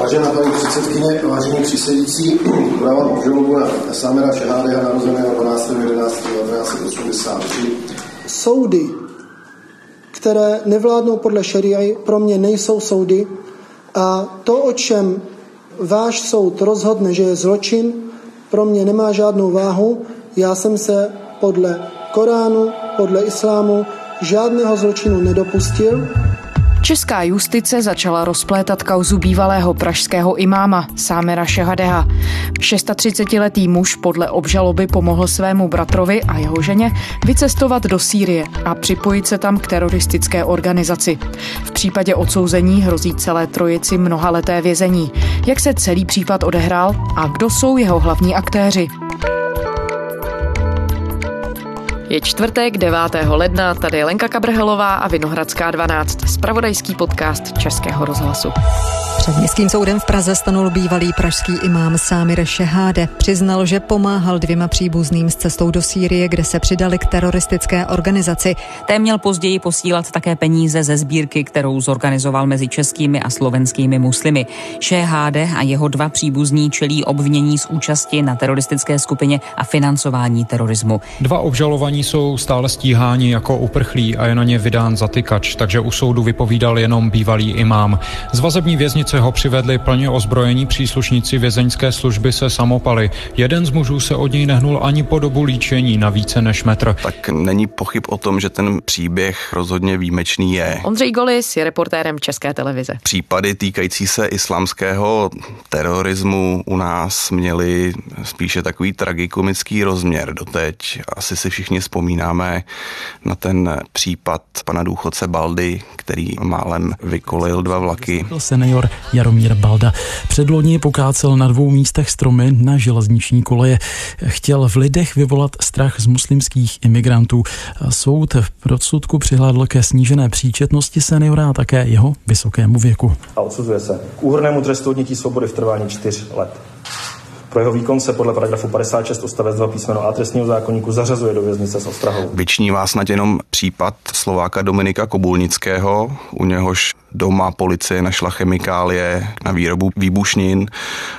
Vážená paní předsedkyně, vážení přísedící, podávám obžalobu na Samera Šehádeha narozeného 12. 11. 1983. Soudy, které nevládnou podle šariaj, pro mě nejsou soudy a to, o čem váš soud rozhodne, že je zločin, pro mě nemá žádnou váhu. Já jsem se podle Koránu, podle islámu žádného zločinu nedopustil Česká justice začala rozplétat kauzu bývalého pražského imáma Sámera Šehadeha. 36-letý muž podle obžaloby pomohl svému bratrovi a jeho ženě vycestovat do Sýrie a připojit se tam k teroristické organizaci. V případě odsouzení hrozí celé trojici mnohaleté vězení. Jak se celý případ odehrál a kdo jsou jeho hlavní aktéři? Je čtvrtek 9. ledna, tady je Lenka Kabrhelová a Vinohradská 12, spravodajský podcast Českého rozhlasu. Před městským soudem v Praze stanul bývalý pražský imám Sámir Šeháde. Přiznal, že pomáhal dvěma příbuzným s cestou do Sýrie, kde se přidali k teroristické organizaci. Té měl později posílat také peníze ze sbírky, kterou zorganizoval mezi českými a slovenskými muslimy. Šeháde a jeho dva příbuzní čelí obvinění z účasti na teroristické skupině a financování terorismu. Dva obžalovaní jsou stále stíháni jako uprchlí a je na ně vydán zatykač, takže u soudu vypovídal jenom bývalý imám. Z vazební věznice ho přivedli plně ozbrojení příslušníci vězeňské služby se samopaly. Jeden z mužů se od něj nehnul ani po dobu líčení na více než metr. Tak není pochyb o tom, že ten příběh rozhodně výjimečný je. Ondřej Golis je reportérem České televize. Případy týkající se islámského terorismu u nás měly spíše takový tragikomický rozměr doteď. Asi si všichni vzpomínáme na ten případ pana důchodce Baldy, který málem vykolil dva vlaky. Senior Jaromír Balda. Předloni pokácel na dvou místech stromy na železniční koleje. Chtěl v lidech vyvolat strach z muslimských imigrantů. Soud v prodsudku přihlédl ke snížené příčetnosti seniora a také jeho vysokému věku. A odsuzuje se k úhrnému trestu odnětí svobody v trvání čtyř let. Pro jeho výkon se podle paragrafu 56 odstavec 2 písmeno A trestního zákonníku zařazuje do věznice s ostrahou. Vyční vás snad jenom případ Slováka Dominika Kobulnického, u něhož doma policie našla chemikálie na výrobu výbušnin.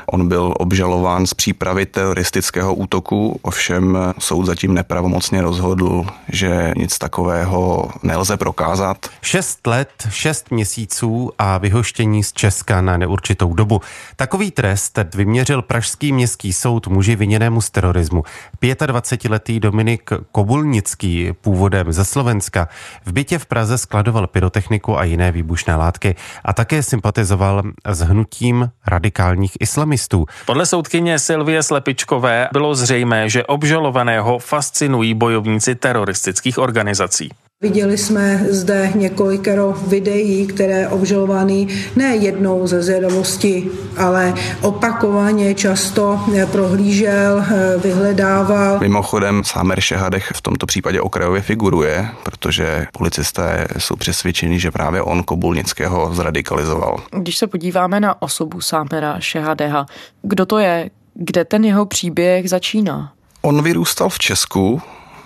On byl obžalován z přípravy teroristického útoku, ovšem soud zatím nepravomocně rozhodl, že nic takového nelze prokázat. Šest let, šest měsíců a vyhoštění z Česka na neurčitou dobu. Takový trest vyměřil Pražský městský soud muži viněnému z terorismu. 25-letý Dominik Kobulnický, původem ze Slovenska, v bytě v Praze skladoval pyrotechniku a jiné výbušné látky a také sympatizoval s hnutím radikálních islamistů. Podle soudkyně Silvie Slepičkové bylo zřejmé, že obžalovaného fascinují bojovníci teroristických organizací. Viděli jsme zde několikero videí, které obžalovaný ne jednou ze zvědavosti, ale opakovaně často prohlížel, vyhledával. Mimochodem Sámer Šehadech v tomto případě okrajově figuruje, protože policisté jsou přesvědčeni, že právě on Kobulnického zradikalizoval. Když se podíváme na osobu Sámera Šehadeha, kdo to je, kde ten jeho příběh začíná? On vyrůstal v Česku,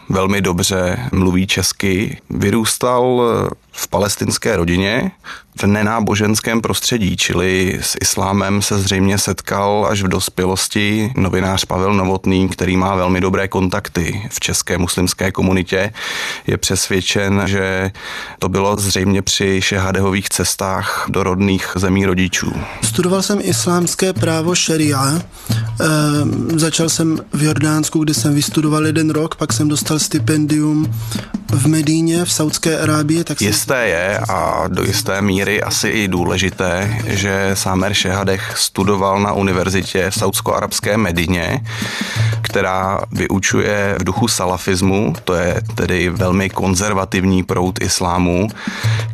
velmi dobře mluví česky, vyrůstal v palestinské rodině, v nenáboženském prostředí, čili s islámem se zřejmě setkal až v dospělosti novinář Pavel Novotný, který má velmi dobré kontakty v české muslimské komunitě. Je přesvědčen, že to bylo zřejmě při šehadehových cestách do rodných zemí rodičů. Studoval jsem islámské právo šaria. E, začal jsem v Jordánsku, kde jsem vystudoval jeden rok, pak jsem dostal stipendium v Medíně v Saudské Arábii. Tak Jisté je a do jisté míry asi i důležité, že Sámer Šehadech studoval na univerzitě v saudsko-arabské Medině, která vyučuje v duchu salafismu, to je tedy velmi konzervativní proud islámu,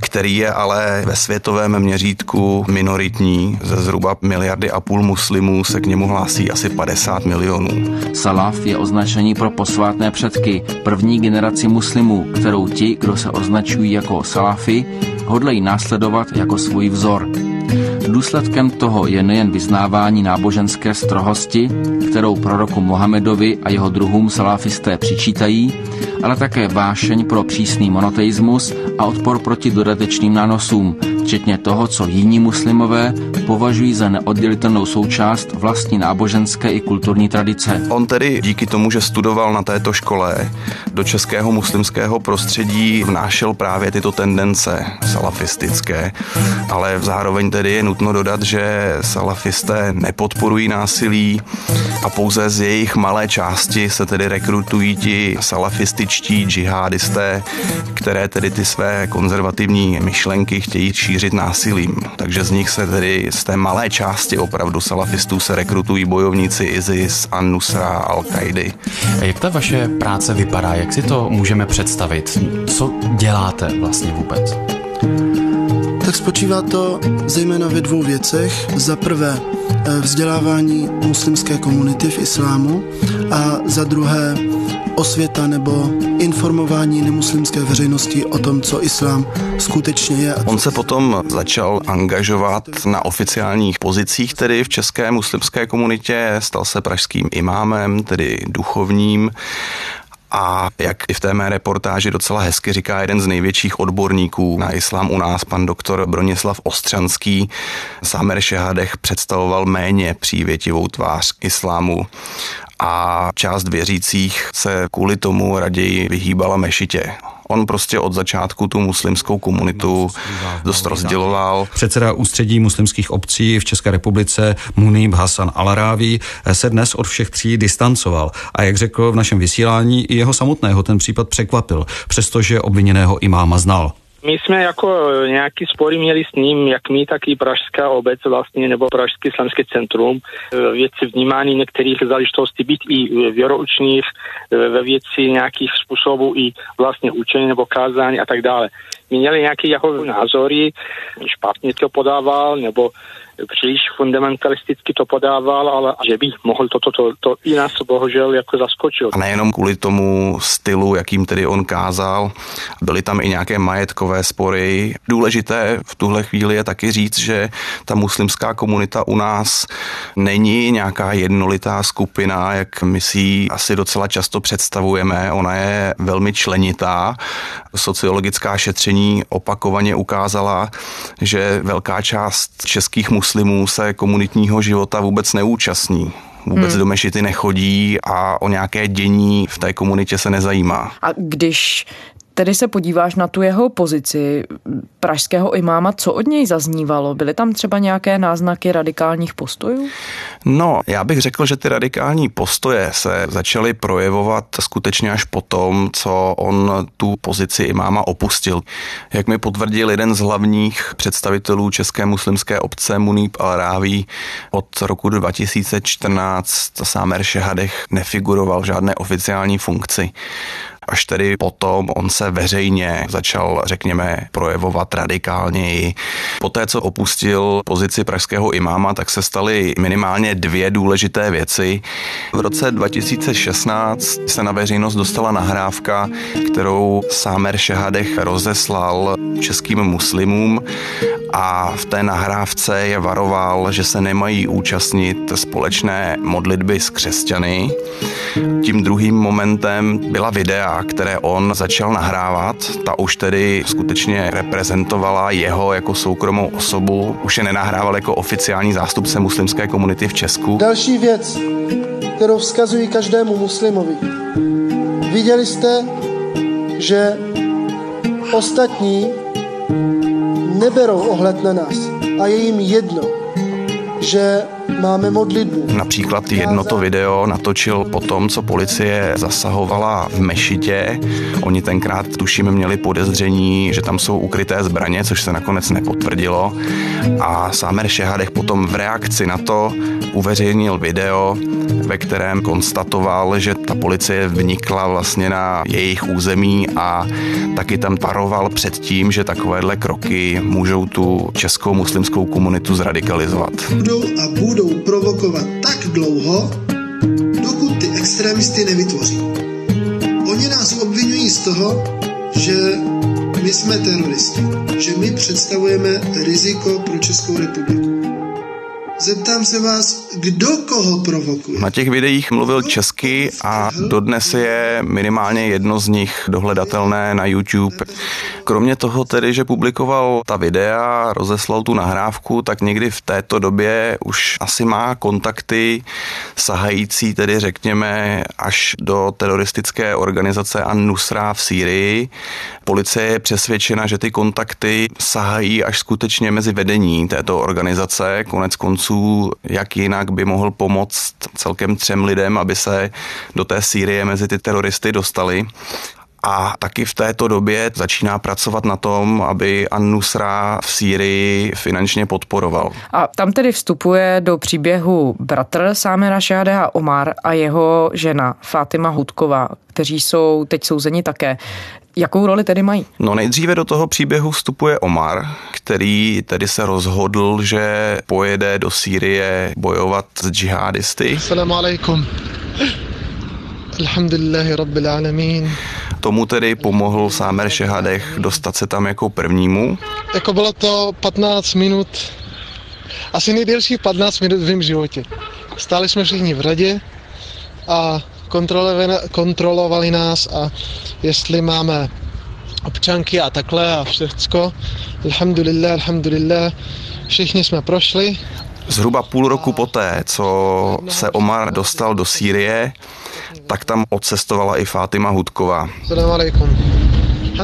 který je ale ve světovém měřítku minoritní. Ze zhruba miliardy a půl muslimů se k němu hlásí asi 50 milionů. Salaf je označení pro posvátné předky, první generaci muslimů, kterou ti, kdo se označují jako salafy, hodlejí následovat jako svůj vzor. Důsledkem toho je nejen vyznávání náboženské strohosti, kterou proroku Mohamedovi a jeho druhům salafisté přičítají, ale také vášeň pro přísný monoteismus a odpor proti dodatečným nánosům, včetně toho, co jiní muslimové považují za neoddělitelnou součást vlastní náboženské i kulturní tradice. On tedy díky tomu, že studoval na této škole, do českého muslimského prostředí vnášel právě tyto tendence salafistické, ale zároveň tedy je nutno dodat, že salafisté nepodporují násilí a pouze z jejich malé části se tedy rekrutují ti salafističtí džihadisté, které tedy ty své konzervativní myšlenky chtějí šířit násilím. Takže z nich se tedy z té malé části opravdu salafistů se rekrutují bojovníci ISIS, An-Nusra, Al-Qaidi. Jak ta vaše práce vypadá? Jak si to můžeme představit? Co děláte vlastně vůbec? Tak spočívá to zejména ve dvou věcech. Za prvé eh, vzdělávání muslimské komunity v islámu a za druhé osvěta nebo informování nemuslimské veřejnosti o tom, co islám skutečně je. On se potom začal angažovat na oficiálních pozicích, tedy v české muslimské komunitě, stal se pražským imámem, tedy duchovním. A jak i v té mé reportáži docela hezky říká jeden z největších odborníků na islám u nás, pan doktor Bronislav Ostřanský, Samer Šehadech představoval méně přívětivou tvář islámu a část věřících se kvůli tomu raději vyhýbala mešitě. On prostě od začátku tu muslimskou komunitu dost rozděloval. Předseda ústředí muslimských obcí v České republice Munib Hasan Alaráví se dnes od všech tří distancoval a jak řekl v našem vysílání, i jeho samotného ten případ překvapil, přestože obviněného imáma znal. My jsme jako nějaký spory měli s ním, jak my, tak i Pražská obec vlastně, nebo Pražské islamské centrum, věci vnímání některých záležitostí, být i věroučných, ve věci nějakých způsobů i vlastně učení nebo kázání a tak dále. Měli nějaké jeho názory, špatně to podával, nebo příliš fundamentalisticky to podával, ale že by mohl toto to, to, to i nás bohužel jako zaskočil. A nejenom kvůli tomu stylu, jakým tedy on kázal, byly tam i nějaké majetkové spory. Důležité v tuhle chvíli je taky říct, že ta muslimská komunita u nás není nějaká jednolitá skupina, jak my si asi docela často představujeme. Ona je velmi členitá. Sociologická šetření opakovaně ukázala, že velká část českých muslimů muslimů se komunitního života vůbec neúčastní vůbec hmm. do mešity nechodí a o nějaké dění v té komunitě se nezajímá. A když tedy se podíváš na tu jeho pozici pražského imáma, co od něj zaznívalo? Byly tam třeba nějaké náznaky radikálních postojů? No, já bych řekl, že ty radikální postoje se začaly projevovat skutečně až potom, co on tu pozici imáma opustil. Jak mi potvrdil jeden z hlavních představitelů České muslimské obce Munib al-Ráví, od roku 2014 Sámer Šehadech nefiguroval žádné oficiální funkci až tedy potom on se veřejně začal, řekněme, projevovat radikálněji. Poté, co opustil pozici pražského imáma, tak se staly minimálně dvě důležité věci. V roce 2016 se na veřejnost dostala nahrávka, kterou Sámer Šehadech rozeslal českým muslimům a v té nahrávce je varoval, že se nemají účastnit společné modlitby s křesťany. Tím druhým momentem byla videa, které on začal nahrávat. Ta už tedy skutečně reprezentovala jeho jako soukromou osobu. Už je nenahrával jako oficiální zástupce muslimské komunity v Česku. Další věc, kterou vzkazují každému muslimovi. Viděli jste, že ostatní neberou ohled na nás a je jim jedno, že máme modlitbu. Například jedno to video natočil po tom, co policie zasahovala v Mešitě. Oni tenkrát tuším měli podezření, že tam jsou ukryté zbraně, což se nakonec nepotvrdilo. A Sámer Šehadech potom v reakci na to uveřejnil video, ve kterém konstatoval, že ta policie vnikla vlastně na jejich území a taky tam paroval před tím, že takovéhle kroky můžou tu českou muslimskou komunitu zradikalizovat. Budou a budou provokovat tak dlouho, dokud ty extremisty nevytvoří. Oni nás obvinují z toho, že my jsme teroristi, že my představujeme riziko pro Českou republiku. Zeptám se vás, kdo koho provokuje? Na těch videích mluvil česky a dodnes je minimálně jedno z nich dohledatelné na YouTube. Kromě toho tedy, že publikoval ta videa, rozeslal tu nahrávku, tak někdy v této době už asi má kontakty sahající tedy řekněme až do teroristické organizace An-Nusra v Sýrii. Policie je přesvědčena, že ty kontakty sahají až skutečně mezi vedení této organizace. Konec konců, jak jinak by mohl pomoct celkem třem lidem, aby se do té Sýrie mezi ty teroristy dostali a taky v této době začíná pracovat na tom, aby An-Nusra v Sýrii finančně podporoval. A tam tedy vstupuje do příběhu bratr Sámera Šádeha Omar a jeho žena Fatima Hudková, kteří jsou teď souzeni také. Jakou roli tedy mají? No nejdříve do toho příběhu vstupuje Omar, který tedy se rozhodl, že pojede do Sýrie bojovat s džihadisty. Salam alaikum. Alhamdulillahi rabbil alamin. Tomu tedy pomohl Sámer Šehadech dostat se tam jako prvnímu. Jako bylo to 15 minut, asi nejdelších 15 minut v mém životě. Stáli jsme všichni v radě a kontrolovali, kontrolovali nás a jestli máme občanky a takhle a všechno. Alhamdulillah, alhamdulillah, všichni jsme prošli. Zhruba půl roku poté, co se Omar dostal do Sýrie, tak tam odcestovala i Fátima Hudková. Salam alaikum.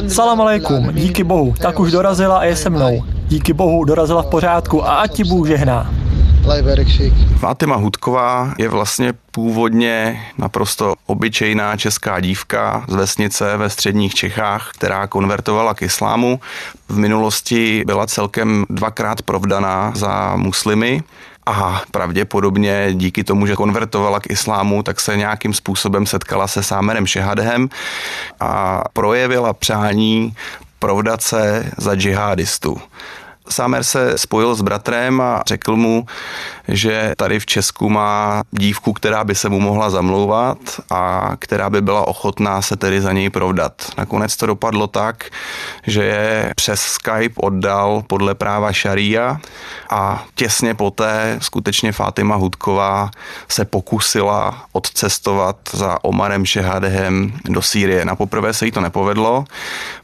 Salam alaikum, díky bohu, tak už dorazila a je se mnou. Díky bohu dorazila v pořádku a ať ti Bůh žehná. Fátima Hudková je vlastně původně naprosto obyčejná česká dívka z vesnice ve středních Čechách, která konvertovala k islámu. V minulosti byla celkem dvakrát provdaná za muslimy a pravděpodobně díky tomu, že konvertovala k islámu, tak se nějakým způsobem setkala se Sámerem Šehadehem a projevila přání provdat se za džihadistu. Sámer se spojil s bratrem a řekl mu, že tady v Česku má dívku, která by se mu mohla zamlouvat a která by byla ochotná se tedy za něj provdat. Nakonec to dopadlo tak, že je přes Skype oddal podle práva šaria a těsně poté skutečně Fátima Hudková se pokusila odcestovat za Omarem Šehadehem do Sýrie. Na poprvé se jí to nepovedlo,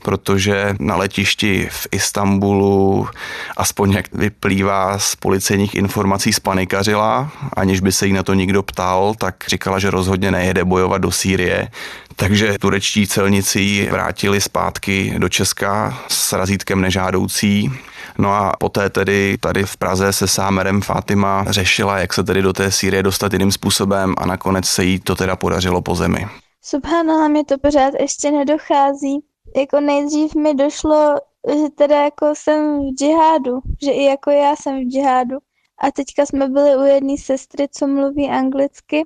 protože na letišti v Istanbulu, aspoň jak vyplývá z policejních informací, spanikařila, aniž by se jí na to nikdo ptal, tak říkala, že rozhodně nejede bojovat do Sýrie. Takže turečtí celníci ji vrátili zpátky do Česka s razítkem nežádoucí. No a poté tedy tady v Praze se Sámerem Fatima řešila, jak se tedy do té Sýrie dostat jiným způsobem a nakonec se jí to teda podařilo po zemi. Subhanallah, mi to pořád ještě nedochází. Jako nejdřív mi došlo, že teda jako jsem v džihádu, že i jako já jsem v džihádu. A teďka jsme byli u jedné sestry, co mluví anglicky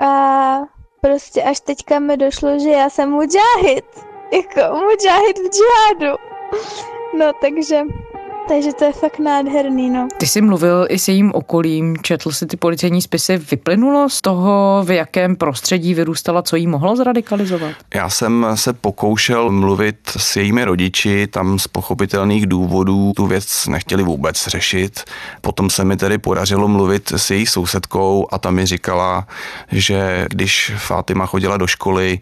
a prostě až teďka mi došlo, že já jsem mujahid. Jako mujahid v džihádu. No takže takže to je fakt nádherný, no. Ty jsi mluvil i s jejím okolím, četl si ty policejní spisy, vyplynulo z toho, v jakém prostředí vyrůstala, co jí mohlo zradikalizovat? Já jsem se pokoušel mluvit s jejími rodiči, tam z pochopitelných důvodů tu věc nechtěli vůbec řešit. Potom se mi tedy podařilo mluvit s její sousedkou a ta mi říkala, že když Fátima chodila do školy,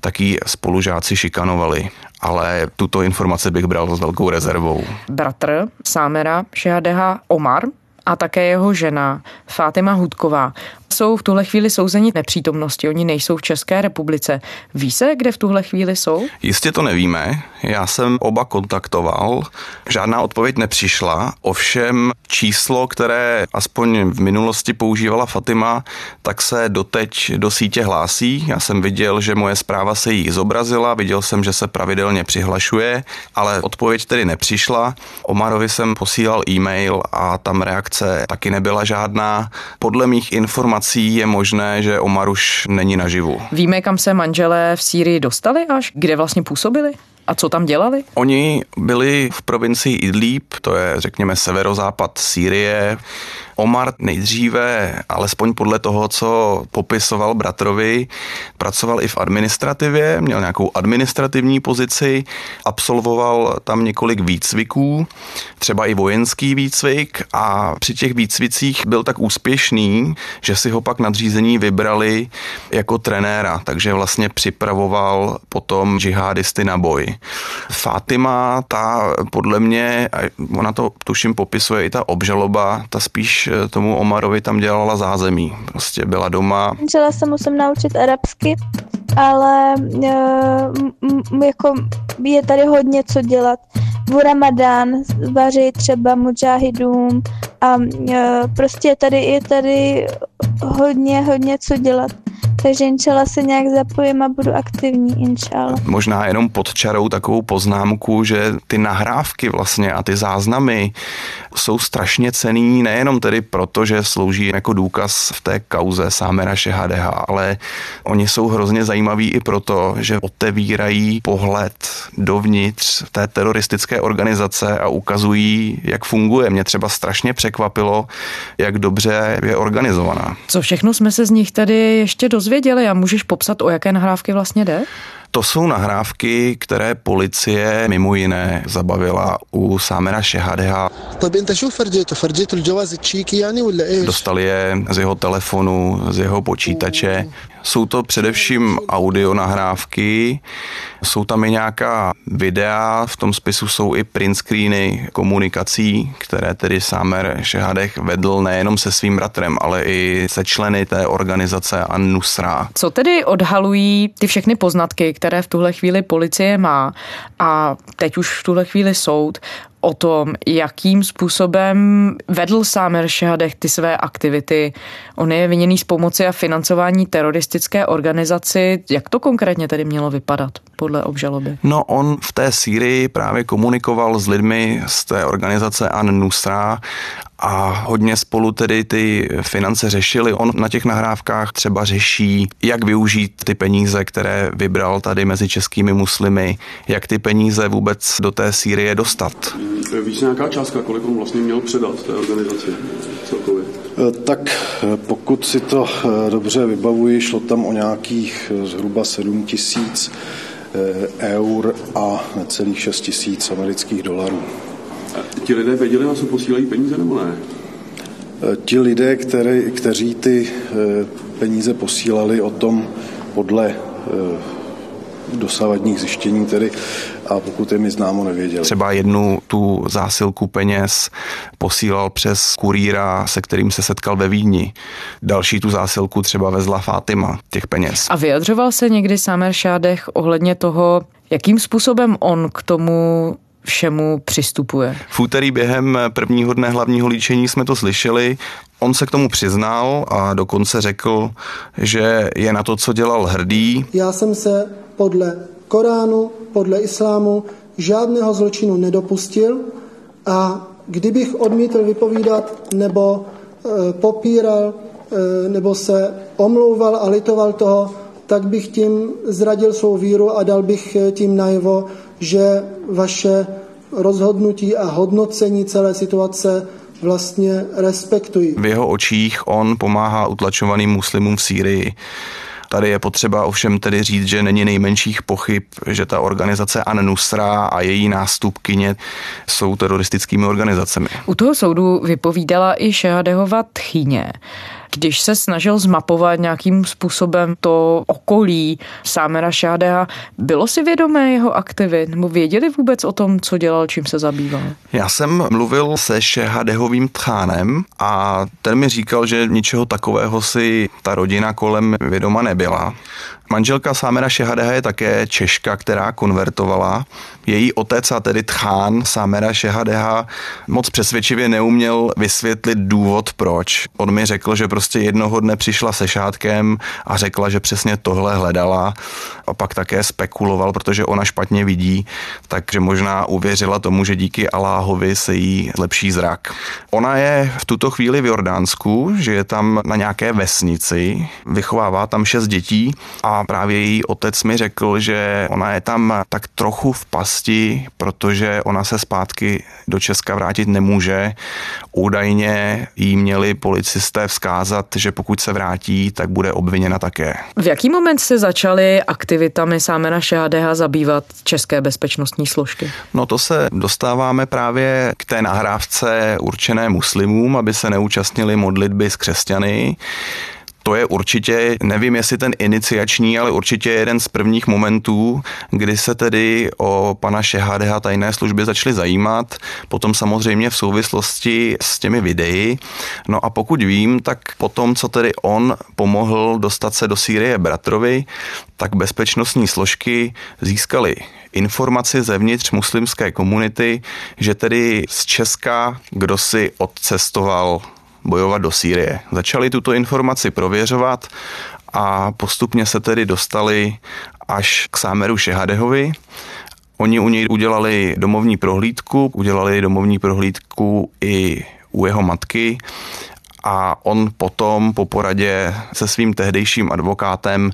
tak ji spolužáci šikanovali ale tuto informaci bych bral s velkou rezervou. Bratr Sámera Šehadeha Omar a také jeho žena Fátima Hudková jsou v tuhle chvíli souzeni nepřítomnosti. Oni nejsou v České republice. Ví se, kde v tuhle chvíli jsou? Jistě to nevíme. Já jsem oba kontaktoval. Žádná odpověď nepřišla. Ovšem číslo, které aspoň v minulosti používala Fatima, tak se doteď do sítě hlásí. Já jsem viděl, že moje zpráva se jí zobrazila, viděl jsem, že se pravidelně přihlašuje, ale odpověď tedy nepřišla. Omarovi jsem posílal e-mail a tam reakce taky nebyla žádná. Podle mých informací informací je možné, že Omar už není naživu. Víme, kam se manželé v Sýrii dostali až? Kde vlastně působili? A co tam dělali? Oni byli v provincii Idlib, to je řekněme severozápad Sýrie. Omar nejdříve, alespoň podle toho, co popisoval bratrovi, pracoval i v administrativě, měl nějakou administrativní pozici, absolvoval tam několik výcviků, třeba i vojenský výcvik a při těch výcvicích byl tak úspěšný, že si ho pak nadřízení vybrali jako trenéra, takže vlastně připravoval potom džihadisty na boj. Fatima, ta podle mě, ona to tuším popisuje i ta obžaloba, ta spíš tomu Omarovi tam dělala zázemí. Prostě byla doma. Začala se musím naučit arabsky, ale e, jako je tady hodně co dělat. V Ramadán vaří třeba mujahidům a e, prostě tady je tady hodně, hodně co dělat. Takže inšala se nějak zapojím a budu aktivní, inšala. Možná jenom pod čarou takovou poznámku, že ty nahrávky vlastně a ty záznamy jsou strašně cený nejenom tedy proto, že slouží jako důkaz v té kauze Sámera Šehadh, ale oni jsou hrozně zajímaví i proto, že otevírají pohled dovnitř té teroristické organizace a ukazují, jak funguje. Mě třeba strašně překvapilo, jak dobře je organizovaná. Co všechno jsme se z nich tady ještě dozvěděli a můžeš popsat, o jaké nahrávky vlastně jde? To jsou nahrávky, které policie mimo jiné zabavila u Sámera Šehadeha. Dostali je z jeho telefonu, z jeho počítače. Jsou to především audio nahrávky, jsou tam i nějaká videa, v tom spisu jsou i print screeny komunikací, které tedy Sámer Šehadech vedl nejenom se svým bratrem, ale i se členy té organizace An-Nusra. Co tedy odhalují ty všechny poznatky, které v tuhle chvíli policie má a teď už v tuhle chvíli soud o tom, jakým způsobem vedl Sámer Šehadech ty své aktivity. On je viněný z pomoci a financování teroristické organizaci. Jak to konkrétně tedy mělo vypadat podle obžaloby? No on v té Sýrii právě komunikoval s lidmi z té organizace An-Nusra a hodně spolu tedy ty finance řešili. On na těch nahrávkách třeba řeší, jak využít ty peníze, které vybral tady mezi českými muslimy, jak ty peníze vůbec do té Sýrie dostat. Víš nějaká částka, kolik on vlastně měl předat té organizaci celkově? Tak pokud si to dobře vybavuji, šlo tam o nějakých zhruba 7 tisíc eur a necelých 6 tisíc amerických dolarů. Ti lidé věděli, na co posílají peníze, nebo ne? Ti lidé, které, kteří ty peníze posílali, o tom podle dosavadních zjištění tedy a pokud je mi známo, nevěděli. Třeba jednu tu zásilku peněz posílal přes kurýra, se kterým se setkal ve Vídni. Další tu zásilku třeba vezla Fátima těch peněz. A vyjadřoval se někdy Samer Šádech ohledně toho, jakým způsobem on k tomu všemu přistupuje. V úterý během prvního dne hlavního líčení jsme to slyšeli. On se k tomu přiznal a dokonce řekl, že je na to, co dělal hrdý. Já jsem se podle Koránu, podle islámu žádného zločinu nedopustil a kdybych odmítl vypovídat nebo e, popíral e, nebo se omlouval a litoval toho, tak bych tím zradil svou víru a dal bych tím najevo, že vaše rozhodnutí a hodnocení celé situace vlastně respektují. V jeho očích on pomáhá utlačovaným muslimům v Sýrii. Tady je potřeba ovšem tedy říct, že není nejmenších pochyb, že ta organizace An-Nusra a její nástupkyně jsou teroristickými organizacemi. U toho soudu vypovídala i Šehadehova tchyně když se snažil zmapovat nějakým způsobem to okolí Sámera Šádeha, bylo si vědomé jeho aktivit, nebo věděli vůbec o tom, co dělal, čím se zabýval? Já jsem mluvil se Šehadehovým tchánem a ten mi říkal, že ničeho takového si ta rodina kolem vědoma nebyla. Manželka Sámera Šehadeha je také Češka, která konvertovala. Její otec a tedy tchán Sámera Šehadeha moc přesvědčivě neuměl vysvětlit důvod proč. On mi řekl, že prostě jednoho dne přišla se šátkem a řekla, že přesně tohle hledala a pak také spekuloval, protože ona špatně vidí, takže možná uvěřila tomu, že díky Aláhovi se jí lepší zrak. Ona je v tuto chvíli v Jordánsku, že je tam na nějaké vesnici, vychovává tam šest dětí a právě její otec mi řekl, že ona je tam tak trochu v pasti, protože ona se zpátky do Česka vrátit nemůže. Údajně jí měli policisté vzkázat, že pokud se vrátí, tak bude obviněna také. V jaký moment se začaly aktivitami Sámena Šehadeha zabývat české bezpečnostní složky? No to se dostáváme právě k té nahrávce určené muslimům, aby se neúčastnili modlitby s křesťany to je určitě, nevím jestli ten iniciační, ale určitě jeden z prvních momentů, kdy se tedy o pana Šehadeha tajné služby začaly zajímat, potom samozřejmě v souvislosti s těmi videi. No a pokud vím, tak potom, co tedy on pomohl dostat se do Sýrie bratrovi, tak bezpečnostní složky získaly informaci zevnitř muslimské komunity, že tedy z Česka kdo si odcestoval bojovat do Sýrie. Začali tuto informaci prověřovat a postupně se tedy dostali až k Sámeru Šehadehovi. Oni u něj udělali domovní prohlídku, udělali domovní prohlídku i u jeho matky a on potom po poradě se svým tehdejším advokátem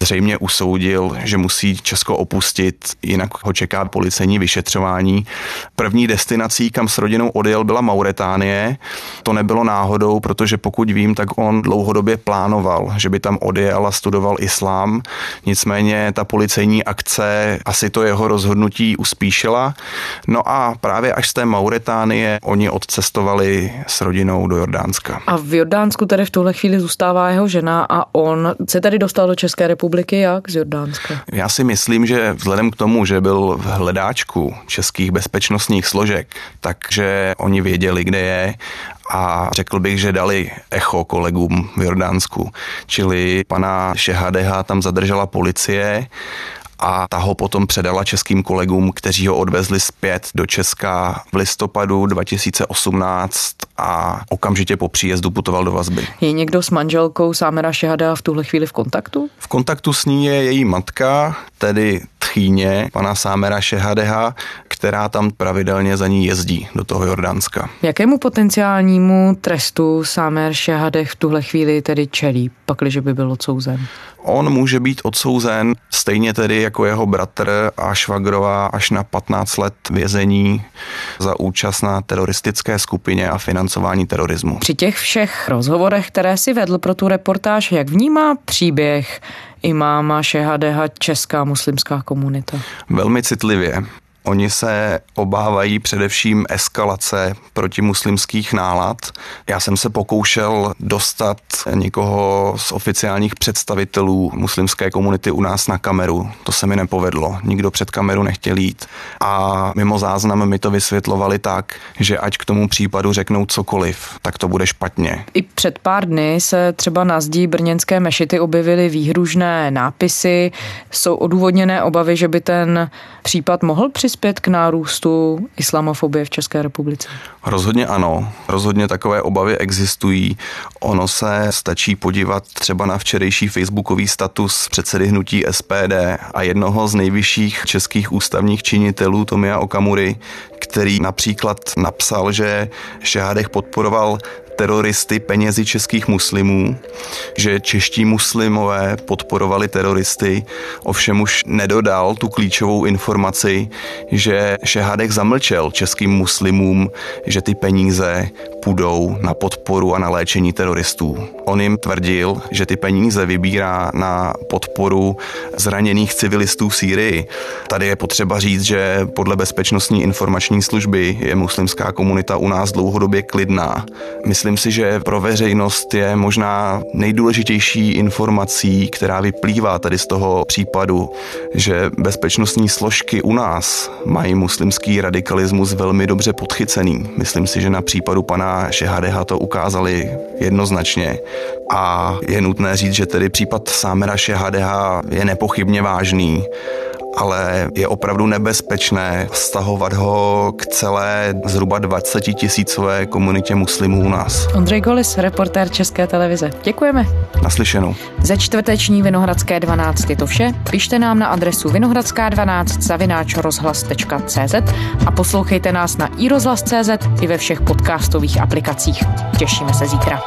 zřejmě usoudil, že musí Česko opustit, jinak ho čeká policejní vyšetřování. První destinací, kam s rodinou odjel, byla Mauretánie. To nebylo náhodou, protože pokud vím, tak on dlouhodobě plánoval, že by tam odjel a studoval islám. Nicméně ta policejní akce asi to jeho rozhodnutí uspíšila. No a právě až z té Mauretánie oni odcestovali s rodinou do Jordánska. A v Jordánsku tedy v tuhle chvíli zůstává jeho žena a on se tedy dostal do České republiky jak z Jordánska? Já si myslím, že vzhledem k tomu, že byl v hledáčku českých bezpečnostních složek, takže oni věděli, kde je a řekl bych, že dali echo kolegům v Jordánsku. Čili pana Šehadeha tam zadržela policie a ta ho potom předala českým kolegům, kteří ho odvezli zpět do Česka v listopadu 2018 a okamžitě po příjezdu putoval do vazby. Je někdo s manželkou Sámera Šehada v tuhle chvíli v kontaktu? V kontaktu s ní je její matka, tedy tchýně pana Sámera Šehadeha, která tam pravidelně za ní jezdí do toho Jordánska. Jakému potenciálnímu trestu Sámer Šehadech v tuhle chvíli tedy čelí, pakliže by byl odsouzen? On může být odsouzen stejně tedy jako jeho bratr a švagrová až na 15 let vězení za účast na teroristické skupině a financování terorismu. Při těch všech rozhovorech, které si vedl pro tu reportáž, jak vnímá příběh imáma Šehadeha česká muslimská komunita? Velmi citlivě. Oni se obávají především eskalace protimuslimských nálad. Já jsem se pokoušel dostat někoho z oficiálních představitelů muslimské komunity u nás na kameru. To se mi nepovedlo. Nikdo před kameru nechtěl jít. A mimo záznam mi to vysvětlovali tak, že ať k tomu případu řeknou cokoliv, tak to bude špatně. I před pár dny se třeba na zdí brněnské mešity objevily výhružné nápisy. Jsou odůvodněné obavy, že by ten případ mohl přispět přispět k nárůstu islamofobie v České republice? Rozhodně ano. Rozhodně takové obavy existují. Ono se stačí podívat třeba na včerejší facebookový status předsedy hnutí SPD a jednoho z nejvyšších českých ústavních činitelů Tomia Okamury, který například napsal, že Šehádech podporoval teroristy penězi českých muslimů, že čeští muslimové podporovali teroristy, ovšem už nedodal tu klíčovou informaci, že Šehadek zamlčel českým muslimům, že ty peníze půjdou na podporu a na léčení teroristů. On jim tvrdil, že ty peníze vybírá na podporu zraněných civilistů v Sýrii. Tady je potřeba říct, že podle bezpečnostní informační služby je muslimská komunita u nás dlouhodobě klidná. Myslím si, že pro veřejnost je možná nejdůležitější informací, která vyplývá tady z toho případu, že bezpečnostní složky u nás mají muslimský radikalismus velmi dobře podchycený. Myslím si, že na případu pana Šehadeha to ukázali jednoznačně. A je nutné říct, že tedy případ Sámera Šehadeha je nepochybně vážný ale je opravdu nebezpečné vztahovat ho k celé zhruba 20 tisícové komunitě muslimů u nás. Ondřej Golis, reportér České televize. Děkujeme. Naslyšenou. Ze čtvrteční Vinohradské 12 je to vše. Pište nám na adresu vinohradská12 zavináč rozhlas.cz a poslouchejte nás na iRozhlas.cz i ve všech podcastových aplikacích. Těšíme se zítra.